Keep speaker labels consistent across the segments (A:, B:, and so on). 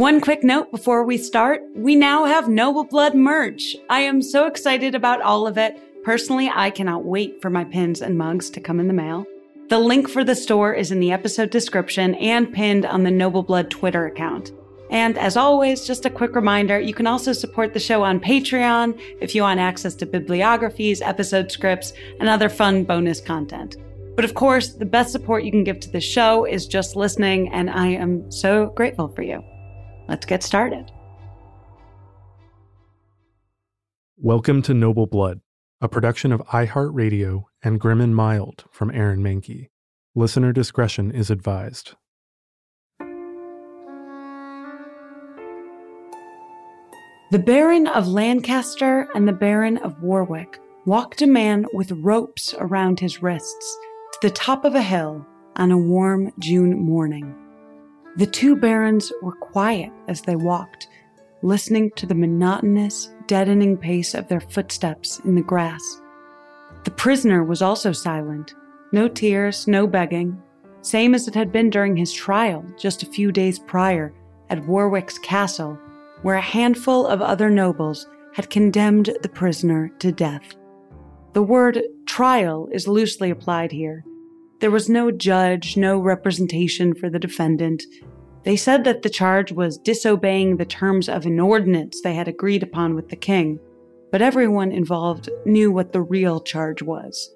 A: One quick note before we start we now have Noble Blood merch. I am so excited about all of it. Personally, I cannot wait for my pins and mugs to come in the mail. The link for the store is in the episode description and pinned on the Noble Blood Twitter account. And as always, just a quick reminder you can also support the show on Patreon if you want access to bibliographies, episode scripts, and other fun bonus content. But of course, the best support you can give to the show is just listening, and I am so grateful for you. Let's get started.
B: Welcome to Noble Blood, a production of iHeartRadio and Grim and Mild from Aaron Mahnke. Listener discretion is advised.
A: The Baron of Lancaster and the Baron of Warwick walked a man with ropes around his wrists to the top of a hill on a warm June morning. The two barons were quiet as they walked, listening to the monotonous, deadening pace of their footsteps in the grass. The prisoner was also silent. No tears, no begging, same as it had been during his trial just a few days prior at Warwick's castle, where a handful of other nobles had condemned the prisoner to death. The word trial is loosely applied here. There was no judge, no representation for the defendant. They said that the charge was disobeying the terms of an ordinance they had agreed upon with the king, but everyone involved knew what the real charge was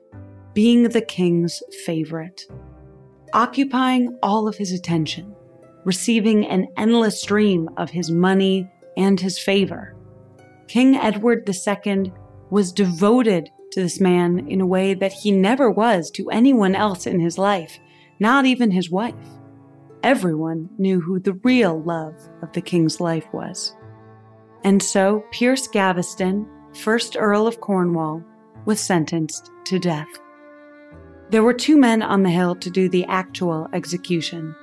A: being the king's favorite, occupying all of his attention, receiving an endless stream of his money and his favor. King Edward II was devoted to this man in a way that he never was to anyone else in his life, not even his wife. Everyone knew who the real love of the king's life was. And so Pierce Gaveston, first Earl of Cornwall, was sentenced to death. There were two men on the hill to do the actual execution.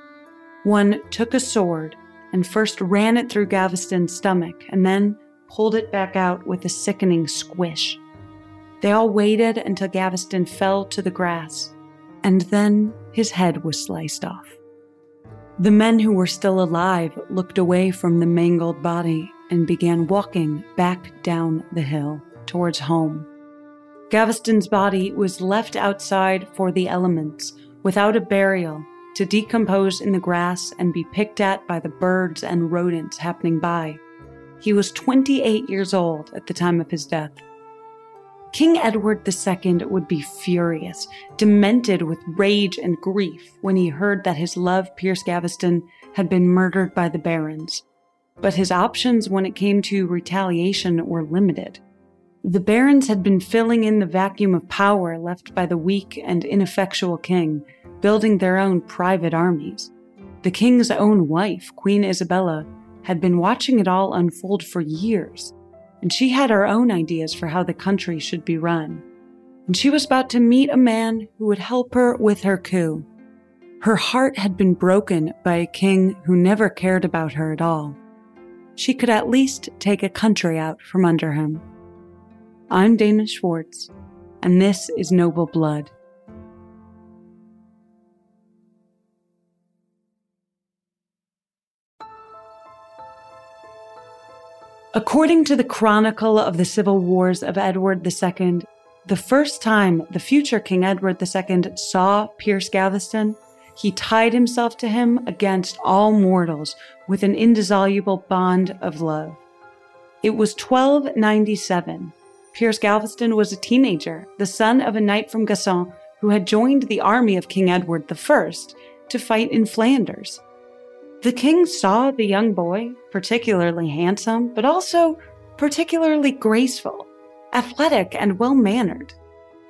A: One took a sword and first ran it through Gaveston's stomach and then pulled it back out with a sickening squish. They all waited until Gaveston fell to the grass, and then his head was sliced off. The men who were still alive looked away from the mangled body and began walking back down the hill towards home. Gaveston's body was left outside for the elements without a burial to decompose in the grass and be picked at by the birds and rodents happening by. He was 28 years old at the time of his death. King Edward II would be furious, demented with rage and grief when he heard that his love, Pierce Gaveston, had been murdered by the barons. But his options when it came to retaliation were limited. The barons had been filling in the vacuum of power left by the weak and ineffectual king, building their own private armies. The king's own wife, Queen Isabella, had been watching it all unfold for years and she had her own ideas for how the country should be run. And she was about to meet a man who would help her with her coup. Her heart had been broken by a king who never cared about her at all. She could at least take a country out from under him. I'm Dana Schwartz, and this is Noble Blood. According to the Chronicle of the Civil Wars of Edward II, the first time the future King Edward II saw Pierce Gaveston, he tied himself to him against all mortals with an indissoluble bond of love. It was 1297. Pierce Gaveston was a teenager, the son of a knight from Gasson who had joined the army of King Edward I to fight in Flanders. The king saw the young boy, particularly handsome, but also particularly graceful, athletic, and well mannered.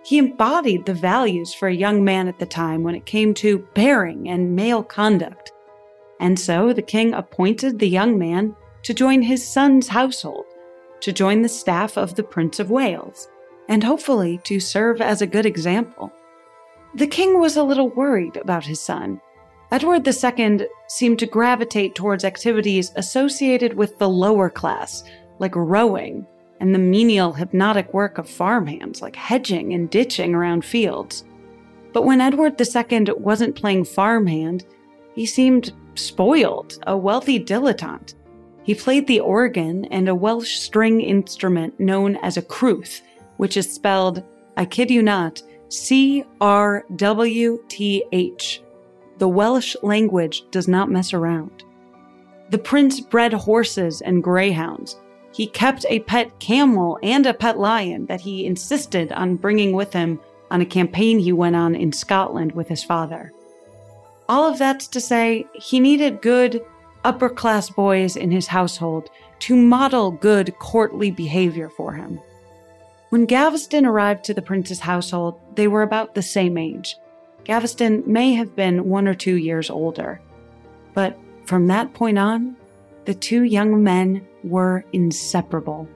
A: He embodied the values for a young man at the time when it came to bearing and male conduct. And so the king appointed the young man to join his son's household, to join the staff of the Prince of Wales, and hopefully to serve as a good example. The king was a little worried about his son. Edward II seemed to gravitate towards activities associated with the lower class, like rowing, and the menial hypnotic work of farmhands, like hedging and ditching around fields. But when Edward II wasn't playing farmhand, he seemed spoiled, a wealthy dilettante. He played the organ and a Welsh string instrument known as a crwth, which is spelled, I kid you not, C R W T H. The Welsh language does not mess around. The prince bred horses and greyhounds. He kept a pet camel and a pet lion that he insisted on bringing with him on a campaign he went on in Scotland with his father. All of that's to say, he needed good, upper class boys in his household to model good courtly behavior for him. When Gaveston arrived to the prince's household, they were about the same age. Gaveston may have been one or two years older. But from that point on, the two young men were inseparable.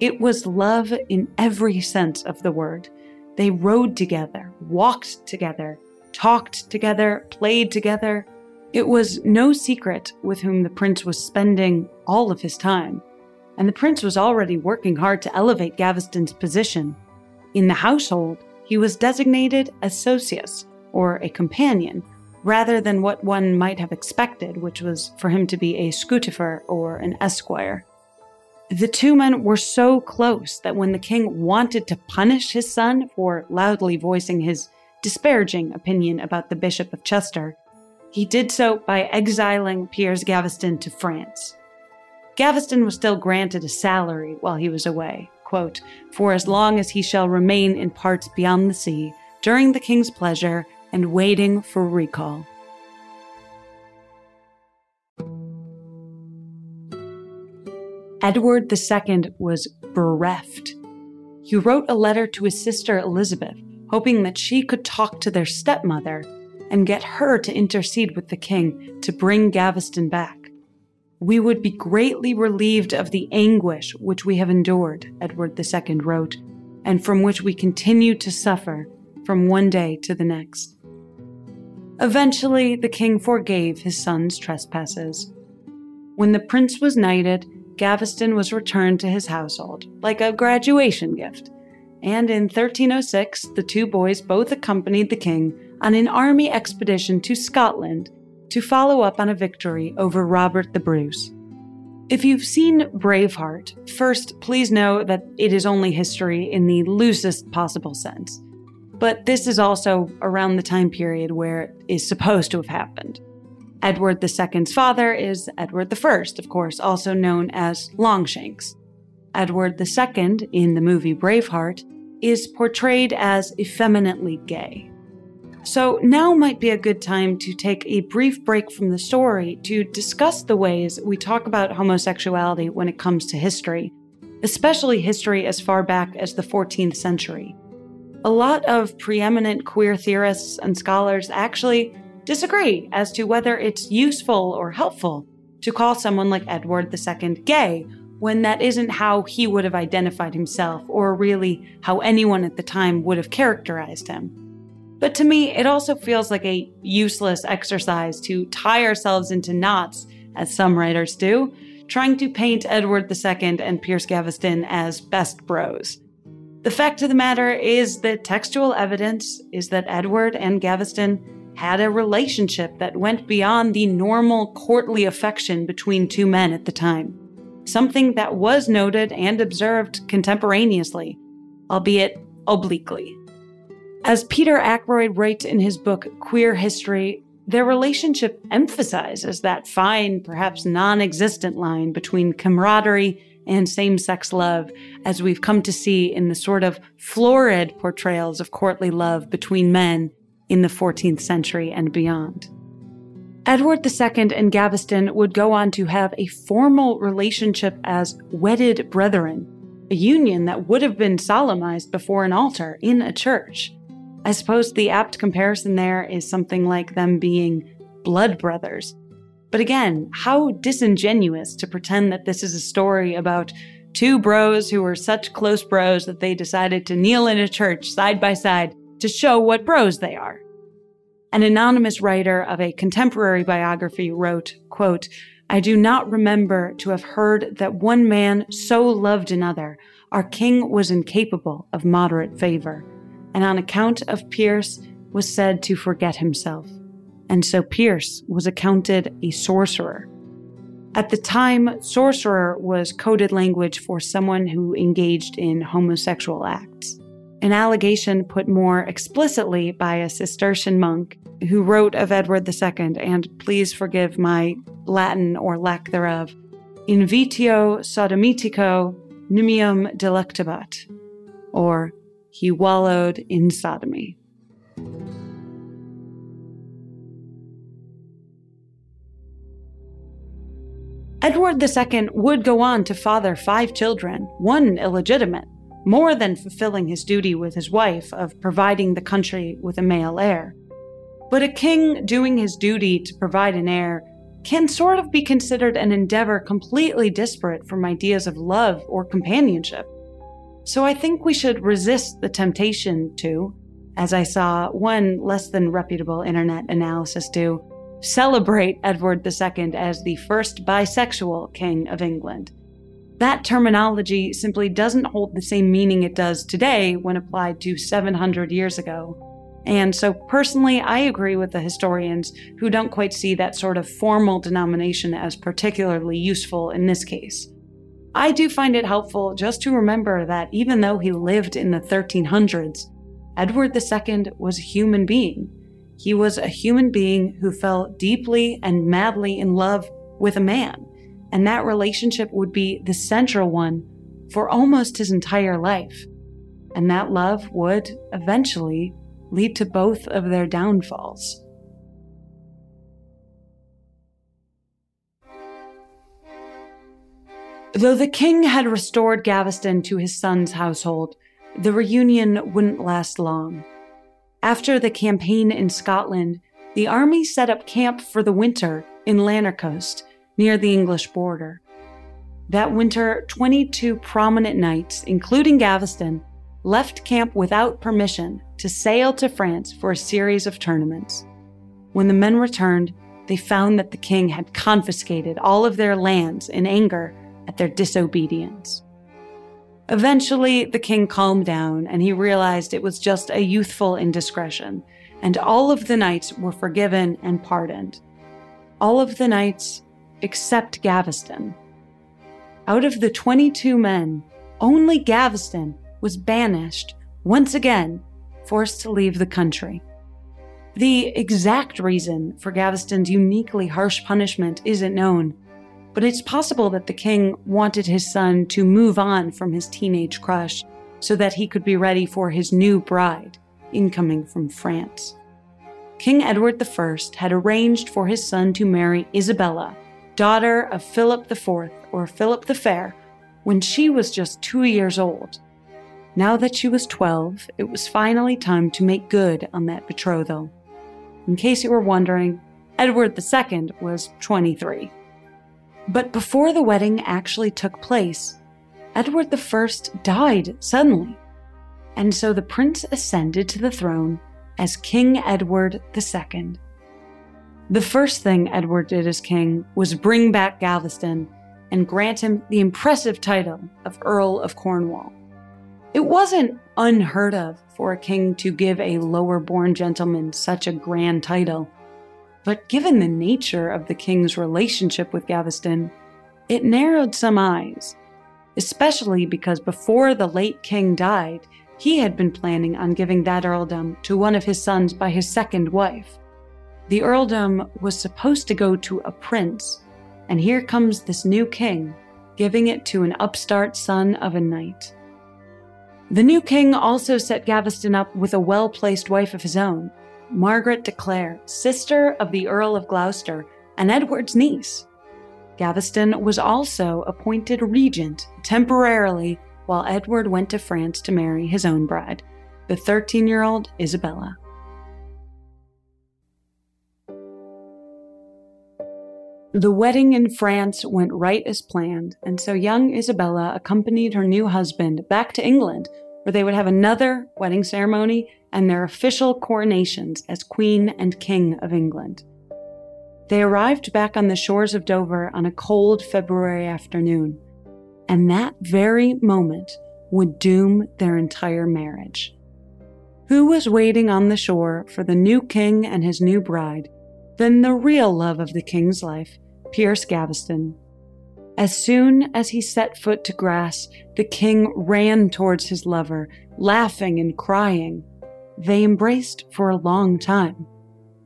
A: It was love in every sense of the word. They rode together, walked together, talked together, played together. It was no secret with whom the prince was spending all of his time, and the prince was already working hard to elevate Gaveston's position. In the household, he was designated a socius, or a companion, rather than what one might have expected, which was for him to be a scutifer or an esquire. The two men were so close that when the king wanted to punish his son for loudly voicing his disparaging opinion about the Bishop of Chester, he did so by exiling Piers Gaveston to France. Gaveston was still granted a salary while he was away, quote, for as long as he shall remain in parts beyond the sea, during the king's pleasure, and waiting for recall. Edward II was bereft. He wrote a letter to his sister Elizabeth hoping that she could talk to their stepmother and get her to intercede with the king to bring Gaveston back. We would be greatly relieved of the anguish which we have endured, Edward II wrote, and from which we continue to suffer from one day to the next. Eventually, the king forgave his son's trespasses. When the prince was knighted, Gaveston was returned to his household, like a graduation gift, and in 1306, the two boys both accompanied the king on an army expedition to Scotland to follow up on a victory over Robert the Bruce. If you've seen Braveheart, first, please know that it is only history in the loosest possible sense. But this is also around the time period where it is supposed to have happened. Edward II's father is Edward I, of course, also known as Longshanks. Edward II in the movie Braveheart is portrayed as effeminately gay. So now might be a good time to take a brief break from the story to discuss the ways we talk about homosexuality when it comes to history, especially history as far back as the 14th century. A lot of preeminent queer theorists and scholars actually disagree as to whether it's useful or helpful to call someone like Edward II gay when that isn't how he would have identified himself or really how anyone at the time would have characterized him. But to me, it also feels like a useless exercise to tie ourselves into knots, as some writers do, trying to paint Edward II and Pierce Gaveston as best bros. The fact of the matter is that textual evidence is that Edward and Gaveston had a relationship that went beyond the normal courtly affection between two men at the time something that was noted and observed contemporaneously, albeit obliquely. As Peter Ackroyd writes in his book Queer History, their relationship emphasizes that fine, perhaps non existent line between camaraderie and same sex love, as we've come to see in the sort of florid portrayals of courtly love between men in the 14th century and beyond. Edward II and Gaveston would go on to have a formal relationship as wedded brethren, a union that would have been solemnized before an altar in a church. I suppose the apt comparison there is something like them being blood brothers. But again, how disingenuous to pretend that this is a story about two bros who were such close bros that they decided to kneel in a church side by side to show what bros they are. An anonymous writer of a contemporary biography wrote, quote, I do not remember to have heard that one man so loved another. Our king was incapable of moderate favor, and on account of Pierce was said to forget himself. And so Pierce was accounted a sorcerer. At the time, sorcerer was coded language for someone who engaged in homosexual acts an allegation put more explicitly by a Cistercian monk who wrote of Edward II, and please forgive my Latin or lack thereof, Invitio sodomitico nimium delectabat, or he wallowed in sodomy. Edward II would go on to father five children, one illegitimate, more than fulfilling his duty with his wife of providing the country with a male heir. But a king doing his duty to provide an heir can sort of be considered an endeavor completely disparate from ideas of love or companionship. So I think we should resist the temptation to, as I saw one less than reputable internet analysis do, celebrate Edward II as the first bisexual king of England that terminology simply doesn't hold the same meaning it does today when applied to 700 years ago. And so, personally, I agree with the historians who don't quite see that sort of formal denomination as particularly useful in this case. I do find it helpful just to remember that even though he lived in the 1300s, Edward II was a human being. He was a human being who fell deeply and madly in love with a man and that relationship would be the central one for almost his entire life. And that love would eventually lead to both of their downfalls. Though the king had restored Gaveston to his son's household, the reunion wouldn't last long. After the campaign in Scotland, the army set up camp for the winter in Lanercost near the English border. That winter, 22 prominent knights, including Gaveston, left camp without permission to sail to France for a series of tournaments. When the men returned, they found that the king had confiscated all of their lands in anger at their disobedience. Eventually, the king calmed down and he realized it was just a youthful indiscretion, and all of the knights were forgiven and pardoned. All of the knights except Gaveston. Out of the 22 men, only Gaveston was banished, once again, forced to leave the country. The exact reason for Gaveston's uniquely harsh punishment isn't known, but it's possible that the king wanted his son to move on from his teenage crush so that he could be ready for his new bride, incoming from France. King Edward I had arranged for his son to marry Isabella, daughter of Philip IV, or Philip the Fair, when she was just two years old. Now that she was 12, it was finally time to make good on that betrothal. In case you were wondering, Edward II was 23. But before the wedding actually took place, Edward I died suddenly, and so the prince ascended to the throne as King Edward II. The first thing Edward did as king was bring back Gaveston and grant him the impressive title of Earl of Cornwall. It wasn't unheard of for a king to give a lower born gentleman such a grand title, but given the nature of the king's relationship with Gaveston, it narrowed some eyes, especially because before the late king died, he had been planning on giving that earldom to one of his sons by his second wife. The earldom was supposed to go to a prince, and here comes this new king, giving it to an upstart son of a knight. The new king also set Gaveston up with a well placed wife of his own, Margaret de Clare, sister of the Earl of Gloucester and Edward's niece. Gaveston was also appointed regent temporarily while Edward went to France to marry his own bride, the 13 year old Isabella. The wedding in France went right as planned, and so young Isabella accompanied her new husband back to England, where they would have another wedding ceremony and their official coronations as Queen and King of England. They arrived back on the shores of Dover on a cold February afternoon, and that very moment would doom their entire marriage. Who was waiting on the shore for the new king and his new bride than the real love of the king's life, Pierce Gaveston? As soon as he set foot to grass, the king ran towards his lover, laughing and crying. They embraced for a long time.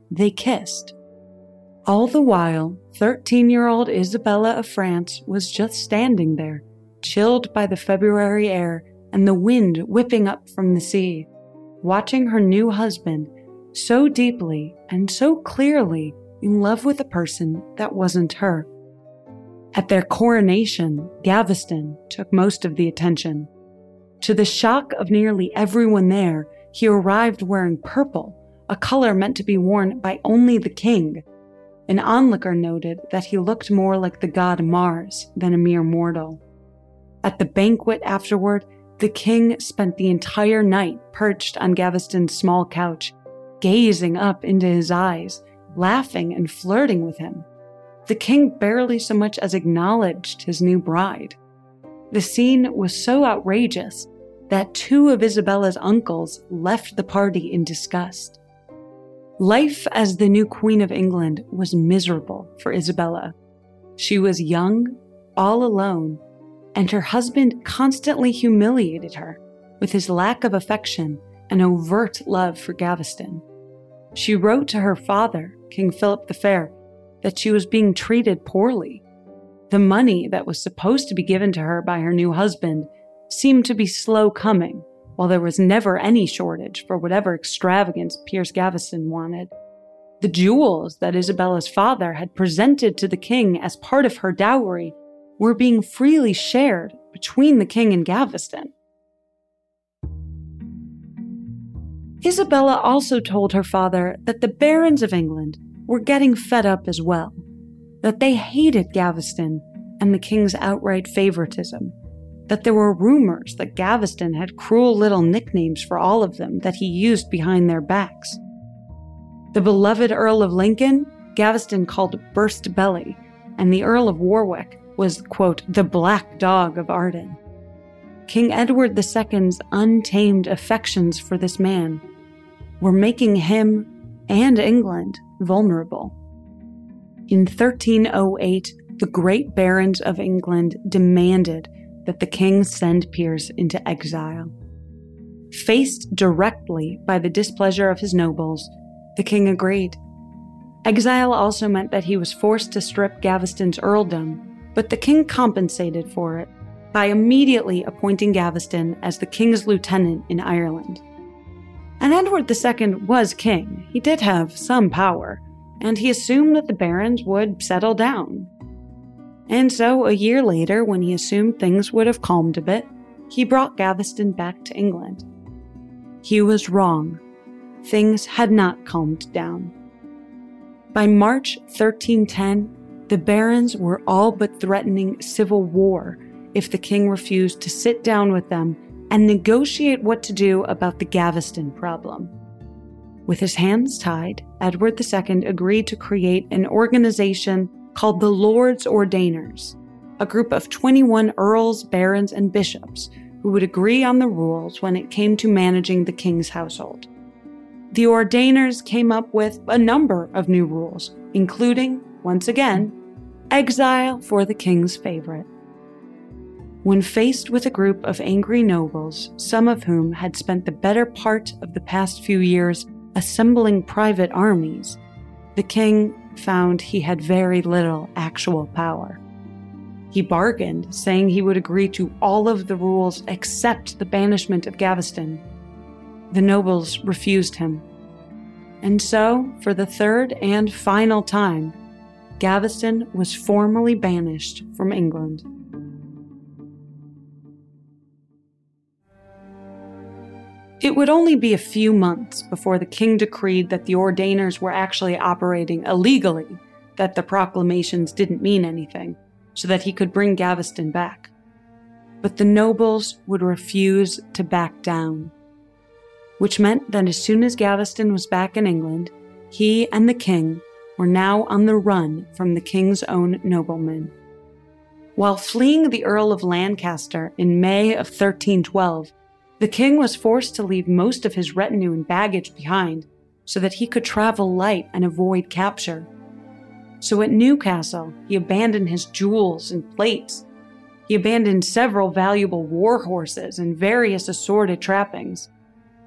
A: They kissed. All the while, 13 year old Isabella of France was just standing there, chilled by the February air and the wind whipping up from the sea, watching her new husband so deeply and so clearly in love with a person that wasn't her. At their coronation, Gaveston took most of the attention. To the shock of nearly everyone there, he arrived wearing purple, a color meant to be worn by only the king. An onlooker noted that he looked more like the god Mars than a mere mortal. At the banquet afterward, the king spent the entire night perched on Gaveston's small couch, gazing up into his eyes, laughing and flirting with him. The king barely so much as acknowledged his new bride. The scene was so outrageous that two of Isabella's uncles left the party in disgust. Life as the new Queen of England was miserable for Isabella. She was young, all alone, and her husband constantly humiliated her with his lack of affection and overt love for Gaveston. She wrote to her father, King Philip the Fair, that she was being treated poorly. The money that was supposed to be given to her by her new husband seemed to be slow coming, while there was never any shortage for whatever extravagance Pierce Gaveston wanted. The jewels that Isabella's father had presented to the king as part of her dowry were being freely shared between the king and Gaveston. Isabella also told her father that the barons of England were getting fed up as well, that they hated Gaveston and the king's outright favoritism, that there were rumors that Gaveston had cruel little nicknames for all of them that he used behind their backs. The beloved Earl of Lincoln, Gaveston called Burst Belly, and the Earl of Warwick was, quote, the black dog of Arden. King Edward II's untamed affections for this man were making him and England vulnerable. In 1308, the great barons of England demanded that the king send Piers into exile. Faced directly by the displeasure of his nobles, the king agreed. Exile also meant that he was forced to strip Gaveston's earldom but the king compensated for it by immediately appointing Gaveston as the king's lieutenant in Ireland. And Edward II was king. He did have some power, and he assumed that the barons would settle down. And so, a year later, when he assumed things would have calmed a bit, he brought Gaveston back to England. He was wrong. Things had not calmed down. By March 1310, the barons were all but threatening civil war if the king refused to sit down with them and negotiate what to do about the Gaveston problem. With his hands tied, Edward II agreed to create an organization called the Lords Ordainers, a group of 21 earls, barons, and bishops who would agree on the rules when it came to managing the king's household. The Ordainers came up with a number of new rules, including, once again, exile for the king's favorite. When faced with a group of angry nobles, some of whom had spent the better part of the past few years assembling private armies, the king found he had very little actual power. He bargained, saying he would agree to all of the rules except the banishment of Gaveston. The nobles refused him. And so, for the third and final time, Gaveston was formally banished from England. It would only be a few months before the king decreed that the ordainers were actually operating illegally that the proclamations didn't mean anything, so that he could bring Gaveston back. But the nobles would refuse to back down, which meant that as soon as Gaveston was back in England, he and the king were now on the run from the king's own noblemen. While fleeing the Earl of Lancaster in May of 1312, the king was forced to leave most of his retinue and baggage behind so that he could travel light and avoid capture. So at Newcastle, he abandoned his jewels and plates. He abandoned several valuable war horses and various assorted trappings.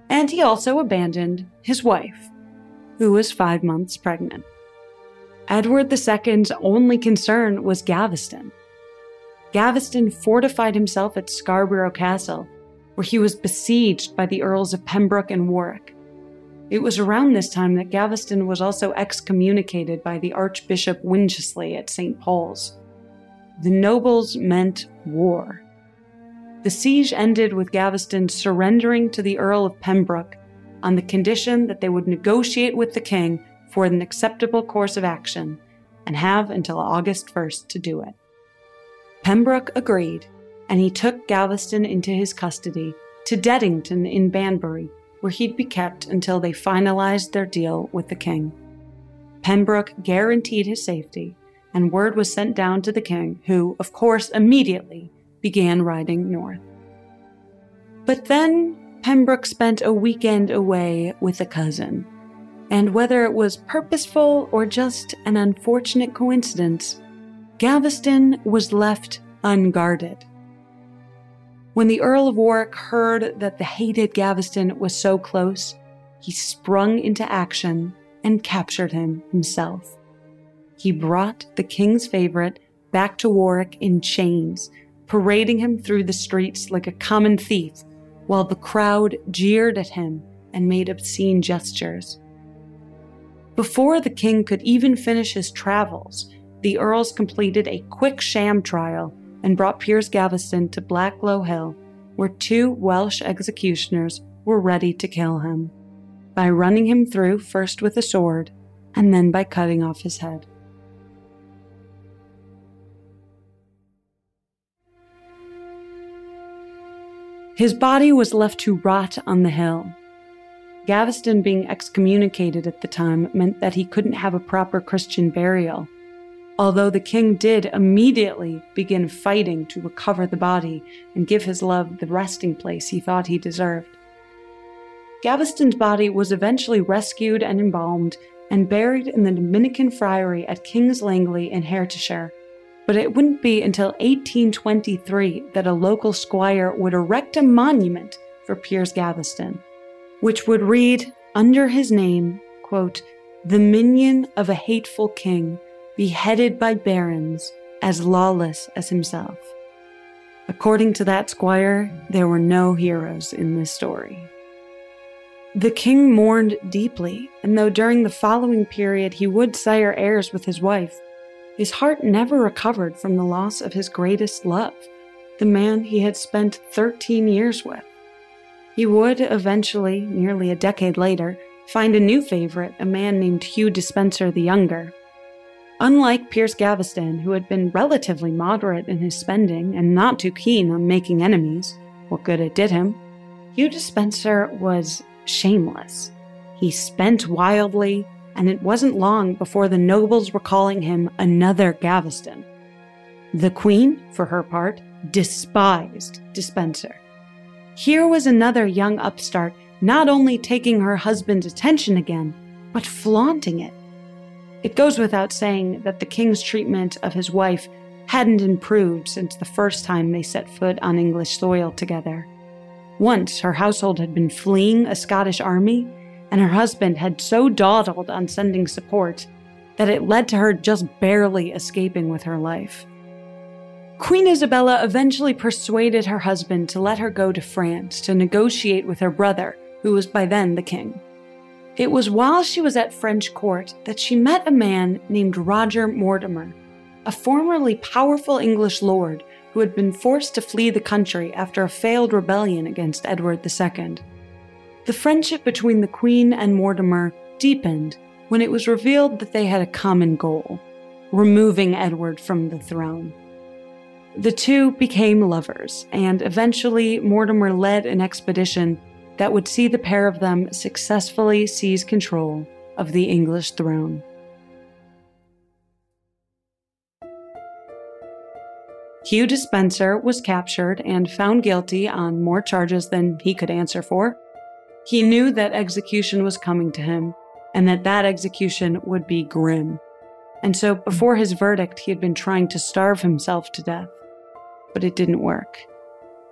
A: And he also abandoned his wife, who was five months pregnant. Edward II's only concern was Gaveston. Gaveston fortified himself at Scarborough Castle, where he was besieged by the Earls of Pembroke and Warwick. It was around this time that Gaveston was also excommunicated by the Archbishop Winchelsey at St. Paul's. The nobles meant war. The siege ended with Gaveston surrendering to the Earl of Pembroke on the condition that they would negotiate with the king for an acceptable course of action and have until August 1st to do it. Pembroke agreed, and he took Gaveston into his custody to Deddington in Banbury where he'd be kept until they finalized their deal with the king. Pembroke guaranteed his safety, and word was sent down to the king, who, of course, immediately began riding north. But then Pembroke spent a weekend away with a cousin, and whether it was purposeful or just an unfortunate coincidence, Gaveston was left unguarded. When the Earl of Warwick heard that the hated Gaveston was so close, he sprung into action and captured him himself. He brought the king's favorite back to Warwick in chains, parading him through the streets like a common thief, while the crowd jeered at him and made obscene gestures. Before the king could even finish his travels, the earls completed a quick sham trial and brought Piers Gaveston to Blacklow Hill, where two Welsh executioners were ready to kill him, by running him through first with a sword and then by cutting off his head. His body was left to rot on the hill. Gaveston being excommunicated at the time meant that he couldn't have a proper Christian burial, although the king did immediately begin fighting to recover the body and give his love the resting place he thought he deserved. Gaveston's body was eventually rescued and embalmed and buried in the Dominican friary at King's Langley in Hertfordshire. But it wouldn't be until 1823 that a local squire would erect a monument for Piers Gaveston, which would read under his name, quote, the minion of a hateful king beheaded by barons, as lawless as himself. According to that squire, there were no heroes in this story. The king mourned deeply, and though during the following period he would sire heirs with his wife, his heart never recovered from the loss of his greatest love, the man he had spent 13 years with. He would eventually, nearly a decade later, find a new favorite, a man named Hugh Despenser the Younger, Unlike Pierce Gaveston, who had been relatively moderate in his spending and not too keen on making enemies, what good it did him, Hugh Despenser was shameless. He spent wildly, and it wasn't long before the nobles were calling him another Gaveston. The Queen, for her part, despised Despenser. Here was another young upstart not only taking her husband's attention again, but flaunting it it goes without saying that the king's treatment of his wife hadn't improved since the first time they set foot on English soil together. Once her household had been fleeing a Scottish army, and her husband had so dawdled on sending support that it led to her just barely escaping with her life. Queen Isabella eventually persuaded her husband to let her go to France to negotiate with her brother, who was by then the king. It was while she was at French court that she met a man named Roger Mortimer, a formerly powerful English lord who had been forced to flee the country after a failed rebellion against Edward II. The friendship between the Queen and Mortimer deepened when it was revealed that they had a common goal removing Edward from the throne. The two became lovers, and eventually Mortimer led an expedition that would see the pair of them successfully seize control of the English throne. Hugh Despenser was captured and found guilty on more charges than he could answer for. He knew that execution was coming to him and that that execution would be grim. And so before his verdict, he had been trying to starve himself to death. But it didn't work.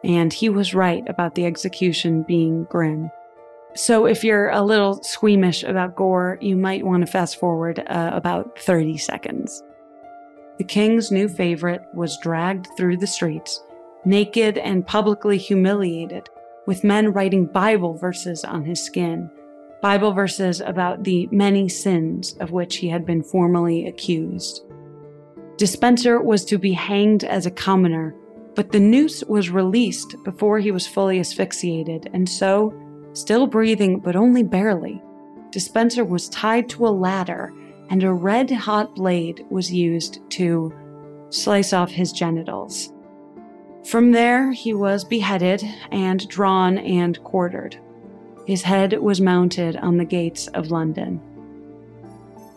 A: And he was right about the execution being grim. So if you're a little squeamish about gore, you might want to fast forward uh, about 30 seconds. The king's new favorite was dragged through the streets, naked and publicly humiliated, with men writing Bible verses on his skin, Bible verses about the many sins of which he had been formally accused. Despenser was to be hanged as a commoner, but the noose was released before he was fully asphyxiated, and so, still breathing but only barely, Despenser was tied to a ladder and a red hot blade was used to slice off his genitals. From there, he was beheaded and drawn and quartered. His head was mounted on the gates of London.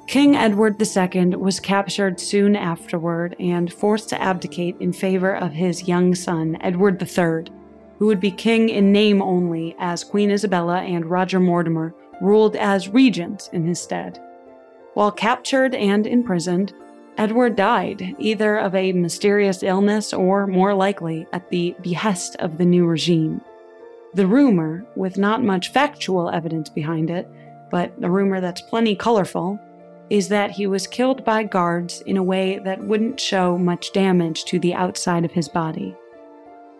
A: King Edward II was captured soon afterward and forced to abdicate in favor of his young son, Edward III, who would be king in name only, as Queen Isabella and Roger Mortimer ruled as regents in his stead. While captured and imprisoned, Edward died either of a mysterious illness or, more likely, at the behest of the new regime. The rumor, with not much factual evidence behind it, but a rumor that's plenty colorful, is that he was killed by guards in a way that wouldn't show much damage to the outside of his body.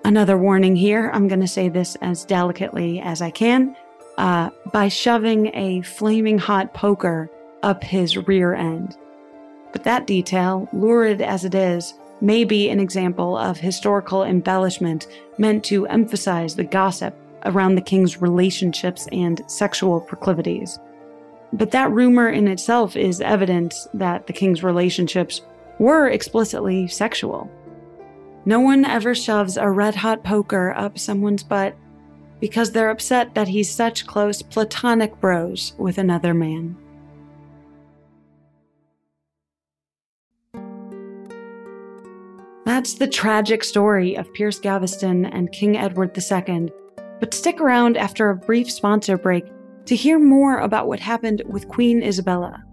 A: Another warning here, I'm going to say this as delicately as I can. Uh, by shoving a flaming hot poker up his rear end. But that detail, lurid as it is, may be an example of historical embellishment meant to emphasize the gossip around the king's relationships and sexual proclivities. But that rumor in itself is evidence that the king's relationships were explicitly sexual. No one ever shoves a red hot poker up someone's butt because they're upset that he's such close platonic bros with another man. That's the tragic story of Pierce Gaveston and King Edward II. But stick around after a brief sponsor break to hear more about what happened with Queen Isabella.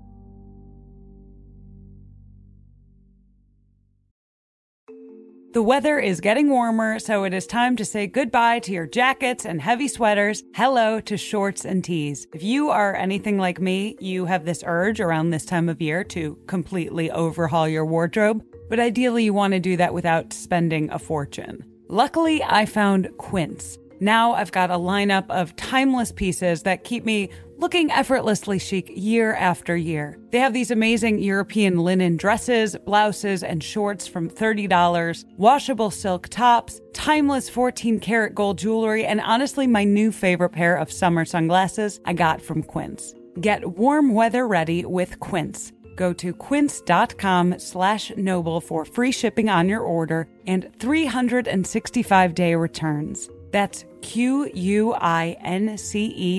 C: The weather is getting warmer, so it is time to say goodbye to your jackets and heavy sweaters. Hello to shorts and tees. If you are anything like me, you have this urge around this time of year to completely overhaul your wardrobe but ideally you want to do that without spending a fortune. Luckily, I found Quince. Now I've got a lineup of timeless pieces that keep me looking effortlessly chic year after year. They have these amazing European linen dresses, blouses, and shorts from $30, washable silk tops, timeless 14 karat gold jewelry, and honestly, my new favorite pair of summer sunglasses I got from Quince. Get warm weather ready with Quince. Go to quince.com slash noble for free shipping on your order and 365 day returns. That's Q-U-I-N-C-E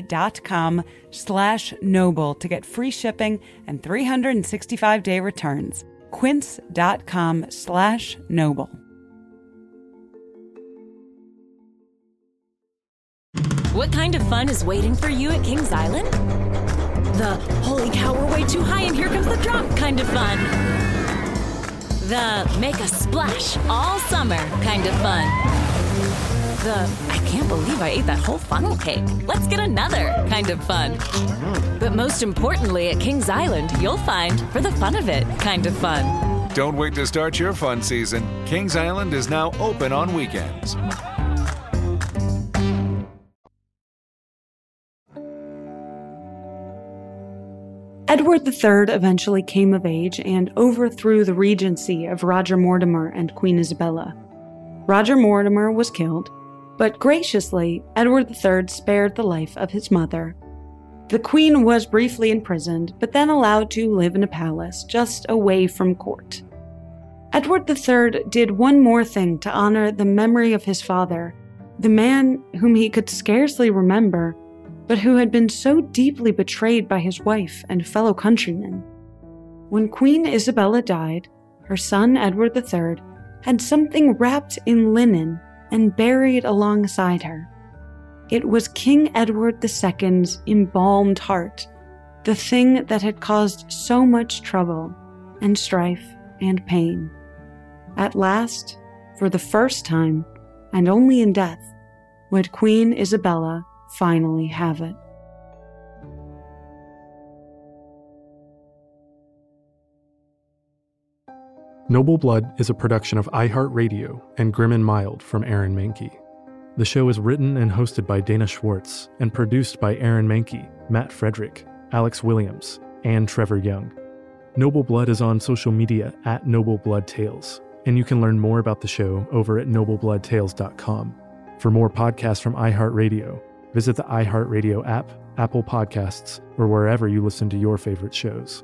C: dot com slash noble to get free shipping and 365 day returns. Quince.com slash noble.
D: What kind of fun is waiting for you at Kings Island? The holy cow, we're way too high and here comes the drop kind of fun. The make a splash all summer kind of fun. The I can't believe I ate that whole funnel cake. Let's get another kind of fun. But most importantly, at Kings Island, you'll find for the fun of it kind of fun.
E: Don't wait to start your fun season. Kings Island is now open on weekends.
A: Edward III eventually came of age and overthrew the regency of Roger Mortimer and Queen Isabella. Roger Mortimer was killed, but graciously, Edward III spared the life of his mother. The queen was briefly imprisoned, but then allowed to live in a palace just away from court. Edward III did one more thing to honor the memory of his father, the man whom he could scarcely remember, but who had been so deeply betrayed by his wife and fellow countrymen. When Queen Isabella died, her son Edward III had something wrapped in linen and buried alongside her. It was King Edward II's embalmed heart, the thing that had caused so much trouble and strife and pain. At last, for the first time, and only in death, would Queen Isabella finally have it.
B: Noble Blood is a production of iHeartRadio and Grim and Mild from Aaron Mahnke. The show is written and hosted by Dana Schwartz and produced by Aaron Mahnke, Matt Frederick, Alex Williams, and Trevor Young. Noble Blood is on social media at Noble Blood Tales, and you can learn more about the show over at noblebloodtales.com. For more podcasts from iHeartRadio, visit the iHeartRadio app, Apple Podcasts, or wherever you listen to your favorite shows.